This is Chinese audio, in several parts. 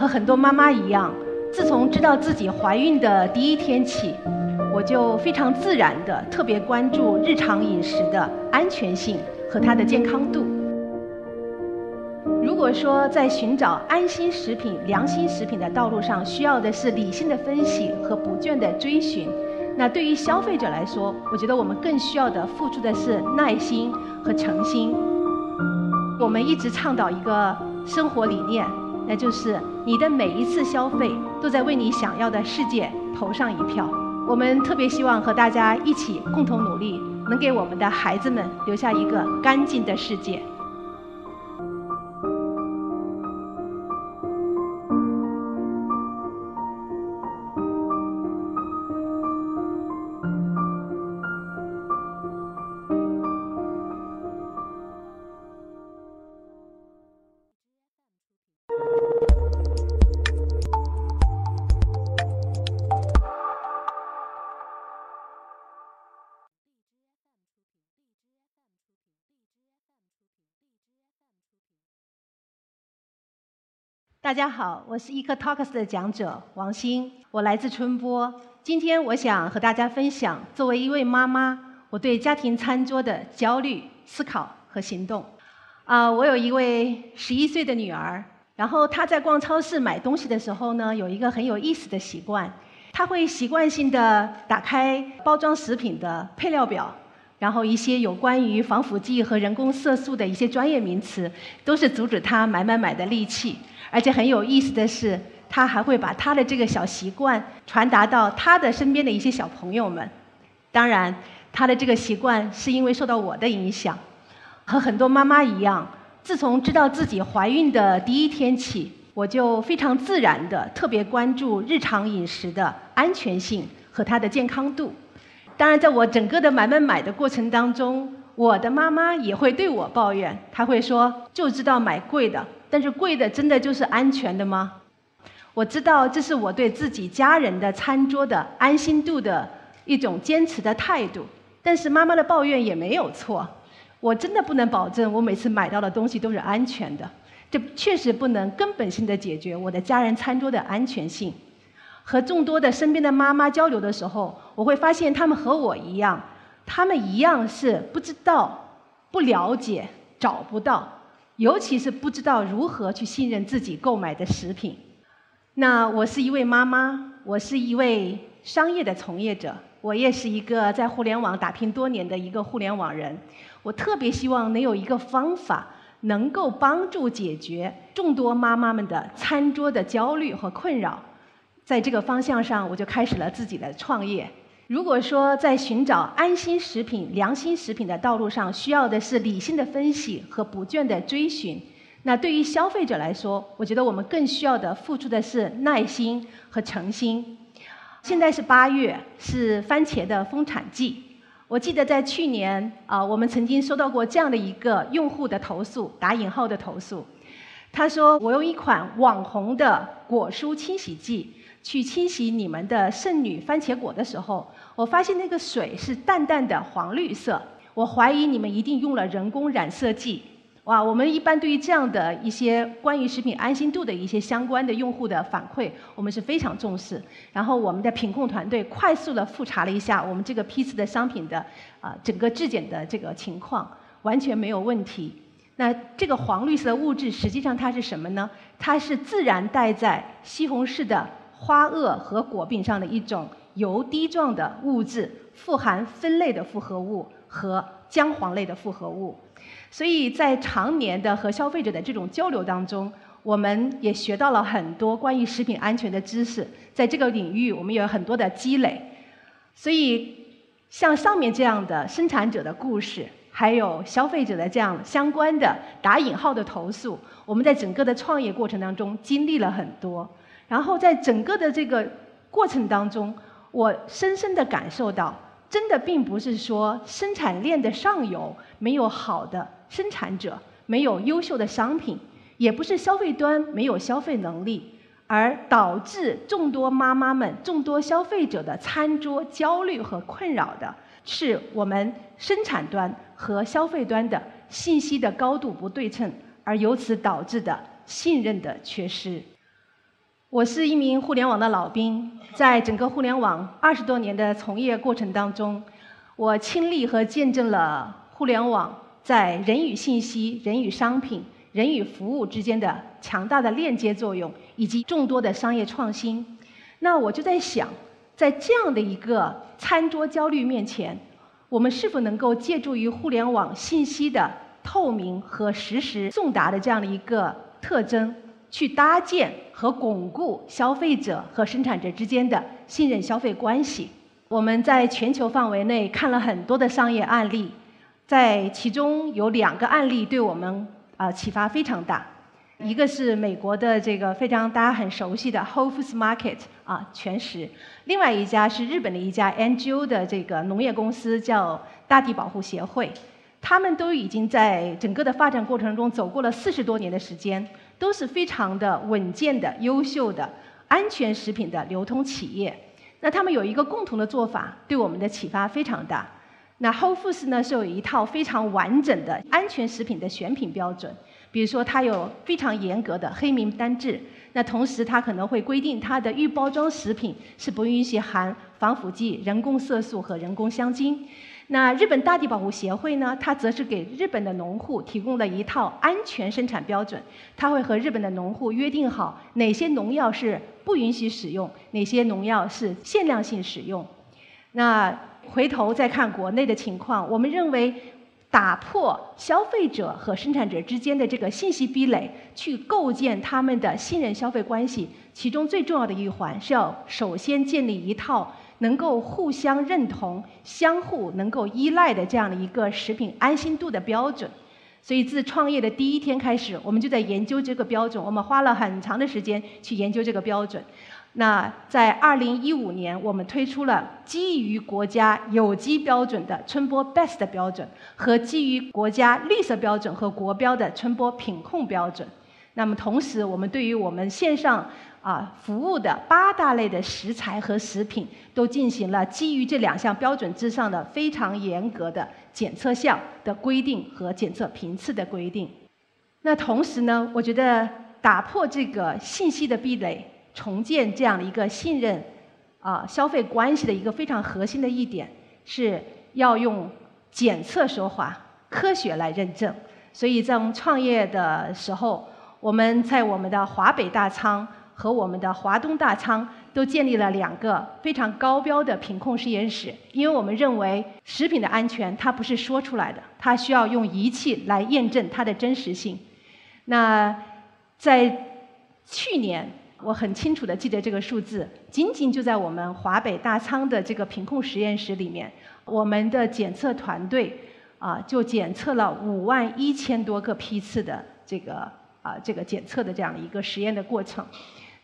和很多妈妈一样，自从知道自己怀孕的第一天起，我就非常自然的特别关注日常饮食的安全性和它的健康度。如果说在寻找安心食品、良心食品的道路上，需要的是理性的分析和不倦的追寻，那对于消费者来说，我觉得我们更需要的付出的是耐心和诚心。我们一直倡导一个生活理念。那就是你的每一次消费都在为你想要的世界投上一票。我们特别希望和大家一起共同努力，能给我们的孩子们留下一个干净的世界。大家好，我是 Eco Talks 的讲者王鑫，我来自春波。今天我想和大家分享，作为一位妈妈，我对家庭餐桌的焦虑、思考和行动。啊，我有一位十一岁的女儿，然后她在逛超市买东西的时候呢，有一个很有意思的习惯，她会习惯性的打开包装食品的配料表，然后一些有关于防腐剂和人工色素的一些专业名词，都是阻止她买买买的利器。而且很有意思的是，他还会把他的这个小习惯传达到他的身边的一些小朋友们。当然，他的这个习惯是因为受到我的影响。和很多妈妈一样，自从知道自己怀孕的第一天起，我就非常自然的特别关注日常饮食的安全性和它的健康度。当然，在我整个的买买买的过程当中，我的妈妈也会对我抱怨，她会说：“就知道买贵的。”但是贵的真的就是安全的吗？我知道这是我对自己家人的餐桌的安心度的一种坚持的态度。但是妈妈的抱怨也没有错，我真的不能保证我每次买到的东西都是安全的。这确实不能根本性的解决我的家人餐桌的安全性。和众多的身边的妈妈交流的时候，我会发现她们和我一样，她们一样是不知道、不了解、找不到。尤其是不知道如何去信任自己购买的食品。那我是一位妈妈，我是一位商业的从业者，我也是一个在互联网打拼多年的一个互联网人。我特别希望能有一个方法，能够帮助解决众多妈妈们的餐桌的焦虑和困扰。在这个方向上，我就开始了自己的创业。如果说在寻找安心食品、良心食品的道路上，需要的是理性的分析和不倦的追寻，那对于消费者来说，我觉得我们更需要的付出的是耐心和诚心。现在是八月，是番茄的丰产季。我记得在去年啊，我们曾经收到过这样的一个用户的投诉（打引号的投诉），他说：“我用一款网红的果蔬清洗剂去清洗你们的圣女番茄果的时候。”我发现那个水是淡淡的黄绿色，我怀疑你们一定用了人工染色剂。哇，我们一般对于这样的一些关于食品安心度的一些相关的用户的反馈，我们是非常重视。然后我们的品控团队快速的复查了一下我们这个批次的商品的啊整个质检的这个情况，完全没有问题。那这个黄绿色的物质实际上它是什么呢？它是自然带在西红柿的花萼和果柄上的一种。油滴状的物质富含酚类的复合物和姜黄类的复合物，所以在常年的和消费者的这种交流当中，我们也学到了很多关于食品安全的知识。在这个领域，我们有很多的积累。所以，像上面这样的生产者的故事，还有消费者的这样相关的打引号的投诉，我们在整个的创业过程当中经历了很多。然后，在整个的这个过程当中，我深深地感受到，真的并不是说生产链的上游没有好的生产者，没有优秀的商品，也不是消费端没有消费能力，而导致众多妈妈们、众多消费者的餐桌焦虑和困扰的，是我们生产端和消费端的信息的高度不对称，而由此导致的信任的缺失。我是一名互联网的老兵，在整个互联网二十多年的从业过程当中，我亲历和见证了互联网在人与信息、人与商品、人与服务之间的强大的链接作用，以及众多的商业创新。那我就在想，在这样的一个餐桌焦虑面前，我们是否能够借助于互联网信息的透明和实时送达的这样的一个特征？去搭建和巩固消费者和生产者之间的信任消费关系。我们在全球范围内看了很多的商业案例，在其中有两个案例对我们啊启发非常大。一个是美国的这个非常大家很熟悉的 Whole Foods Market 啊全食，另外一家是日本的一家 NGO 的这个农业公司叫大地保护协会，他们都已经在整个的发展过程中走过了四十多年的时间。都是非常的稳健的、优秀的、安全食品的流通企业。那他们有一个共同的做法，对我们的启发非常大。那 Whole Foods 呢是有一套非常完整的安全食品的选品标准，比如说它有非常严格的黑名单制。那同时它可能会规定它的预包装食品是不允许含防腐剂、人工色素和人工香精。那日本大地保护协会呢？它则是给日本的农户提供了一套安全生产标准。它会和日本的农户约定好哪些农药是不允许使用，哪些农药是限量性使用。那回头再看国内的情况，我们认为打破消费者和生产者之间的这个信息壁垒，去构建他们的信任消费关系，其中最重要的一环是要首先建立一套。能够互相认同、相互能够依赖的这样的一个食品安心度的标准，所以自创业的第一天开始，我们就在研究这个标准。我们花了很长的时间去研究这个标准。那在2015年，我们推出了基于国家有机标准的春波 Best 标准，和基于国家绿色标准和国标的春波品控标准。那么同时，我们对于我们线上啊，服务的八大类的食材和食品都进行了基于这两项标准之上的非常严格的检测项的规定和检测频次的规定。那同时呢，我觉得打破这个信息的壁垒，重建这样的一个信任啊消费关系的一个非常核心的一点，是要用检测说话，科学来认证。所以在我们创业的时候，我们在我们的华北大仓。和我们的华东大仓都建立了两个非常高标的品控实验室，因为我们认为食品的安全它不是说出来的，它需要用仪器来验证它的真实性。那在去年，我很清楚的记得这个数字，仅仅就在我们华北大仓的这个品控实验室里面，我们的检测团队啊就检测了五万一千多个批次的这个啊这个检测的这样的一个实验的过程。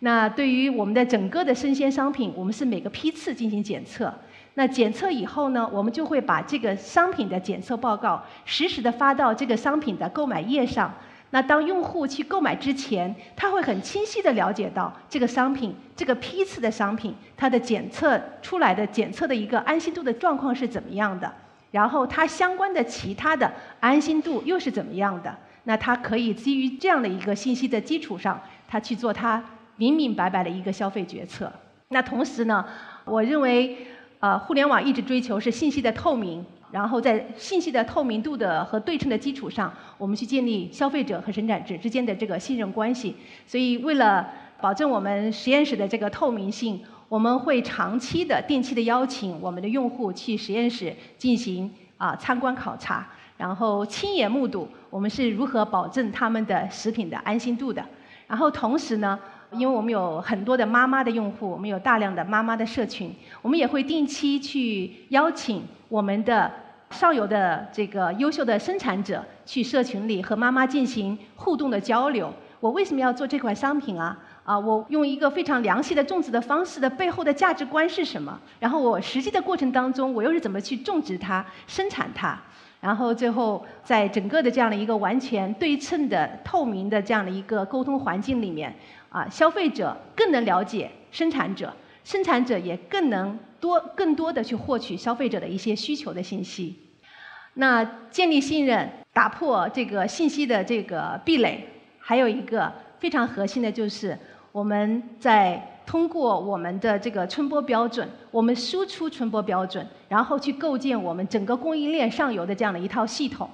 那对于我们的整个的生鲜商品，我们是每个批次进行检测。那检测以后呢，我们就会把这个商品的检测报告实时的发到这个商品的购买页上。那当用户去购买之前，他会很清晰的了解到这个商品、这个批次的商品，它的检测出来的检测的一个安心度的状况是怎么样的，然后它相关的其他的安心度又是怎么样的。那它可以基于这样的一个信息的基础上，它去做它。明明白白的一个消费决策。那同时呢，我认为，呃，互联网一直追求是信息的透明，然后在信息的透明度的和对称的基础上，我们去建立消费者和生产者之间的这个信任关系。所以，为了保证我们实验室的这个透明性，我们会长期的、定期的邀请我们的用户去实验室进行啊参观考察，然后亲眼目睹我们是如何保证他们的食品的安心度的。然后同时呢。因为我们有很多的妈妈的用户，我们有大量的妈妈的社群，我们也会定期去邀请我们的上游的这个优秀的生产者去社群里和妈妈进行互动的交流。我为什么要做这款商品啊？啊，我用一个非常良性的种植的方式的背后的价值观是什么？然后我实际的过程当中，我又是怎么去种植它、生产它？然后最后在整个的这样的一个完全对称的、透明的这样的一个沟通环境里面。啊，消费者更能了解生产者，生产者也更能多更多的去获取消费者的一些需求的信息。那建立信任，打破这个信息的这个壁垒，还有一个非常核心的就是，我们在通过我们的这个春播标准，我们输出春播标准，然后去构建我们整个供应链上游的这样的一套系统。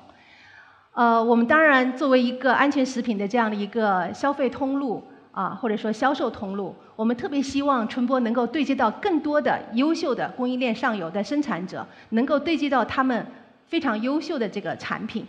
呃，我们当然作为一个安全食品的这样的一个消费通路啊，或者说销售通路，我们特别希望春播能够对接到更多的优秀的供应链上游的生产者，能够对接到他们非常优秀的这个产品。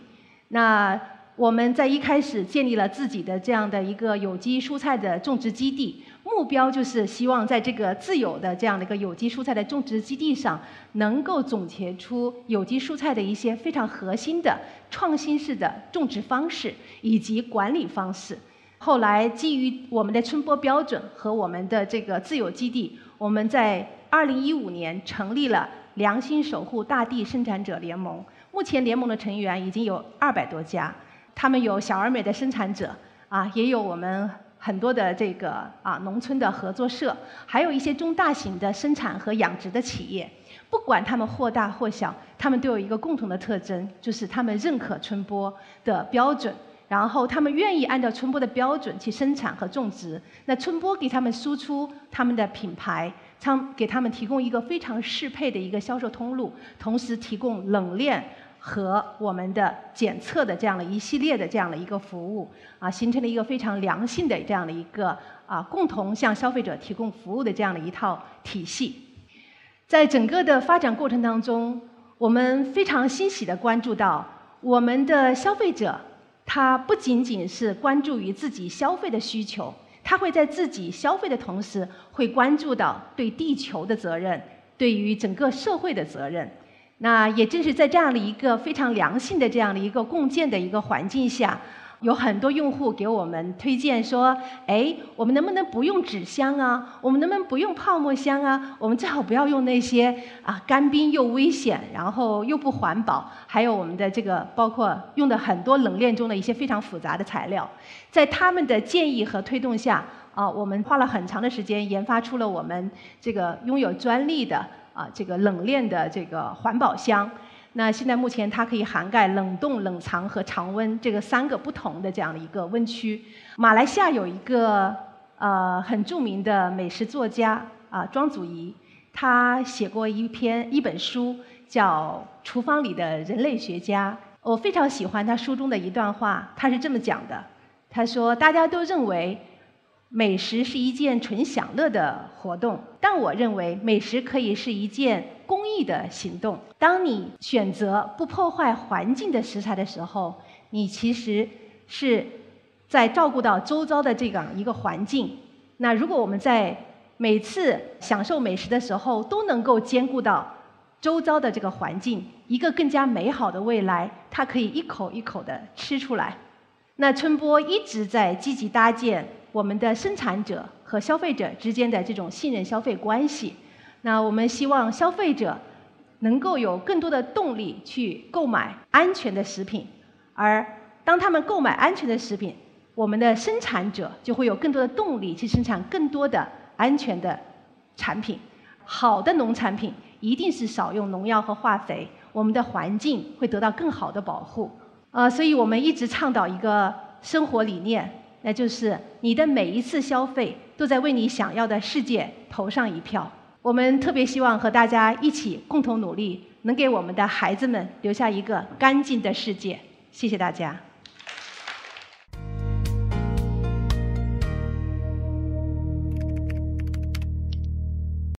那我们在一开始建立了自己的这样的一个有机蔬菜的种植基地，目标就是希望在这个自有的这样的一个有机蔬菜的种植基地上，能够总结出有机蔬菜的一些非常核心的创新式的种植方式以及管理方式。后来基于我们的春播标准和我们的这个自有基地，我们在2015年成立了良心守护大地生产者联盟。目前联盟的成员已经有二百多家。他们有小而美的生产者啊，也有我们很多的这个啊农村的合作社，还有一些中大型的生产和养殖的企业。不管他们或大或小，他们都有一个共同的特征，就是他们认可春播的标准，然后他们愿意按照春播的标准去生产和种植。那春播给他们输出他们的品牌，仓给他们提供一个非常适配的一个销售通路，同时提供冷链。和我们的检测的这样的一系列的这样的一个服务啊，形成了一个非常良性的这样的一个啊，共同向消费者提供服务的这样的一套体系。在整个的发展过程当中，我们非常欣喜地关注到，我们的消费者他不仅仅是关注于自己消费的需求，他会在自己消费的同时，会关注到对地球的责任，对于整个社会的责任。那也正是在这样的一个非常良性的这样的一个共建的一个环境下，有很多用户给我们推荐说：“哎，我们能不能不用纸箱啊？我们能不能不用泡沫箱啊？我们最好不要用那些啊干冰又危险，然后又不环保，还有我们的这个包括用的很多冷链中的一些非常复杂的材料。”在他们的建议和推动下，啊，我们花了很长的时间研发出了我们这个拥有专利的。啊，这个冷链的这个环保箱，那现在目前它可以涵盖冷冻、冷藏和常温这个三个不同的这样的一个温区。马来西亚有一个呃很著名的美食作家啊庄祖仪，他写过一篇一本书叫《厨房里的人类学家》，我非常喜欢他书中的一段话，他是这么讲的：他说大家都认为。美食是一件纯享乐的活动，但我认为美食可以是一件公益的行动。当你选择不破坏环境的食材的时候，你其实是在照顾到周遭的这样一个环境。那如果我们在每次享受美食的时候都能够兼顾到周遭的这个环境，一个更加美好的未来，它可以一口一口的吃出来。那春波一直在积极搭建。我们的生产者和消费者之间的这种信任消费关系，那我们希望消费者能够有更多的动力去购买安全的食品，而当他们购买安全的食品，我们的生产者就会有更多的动力去生产更多的安全的产品。好的农产品一定是少用农药和化肥，我们的环境会得到更好的保护。呃，所以我们一直倡导一个生活理念。那就是你的每一次消费都在为你想要的世界投上一票。我们特别希望和大家一起共同努力，能给我们的孩子们留下一个干净的世界。谢谢大家。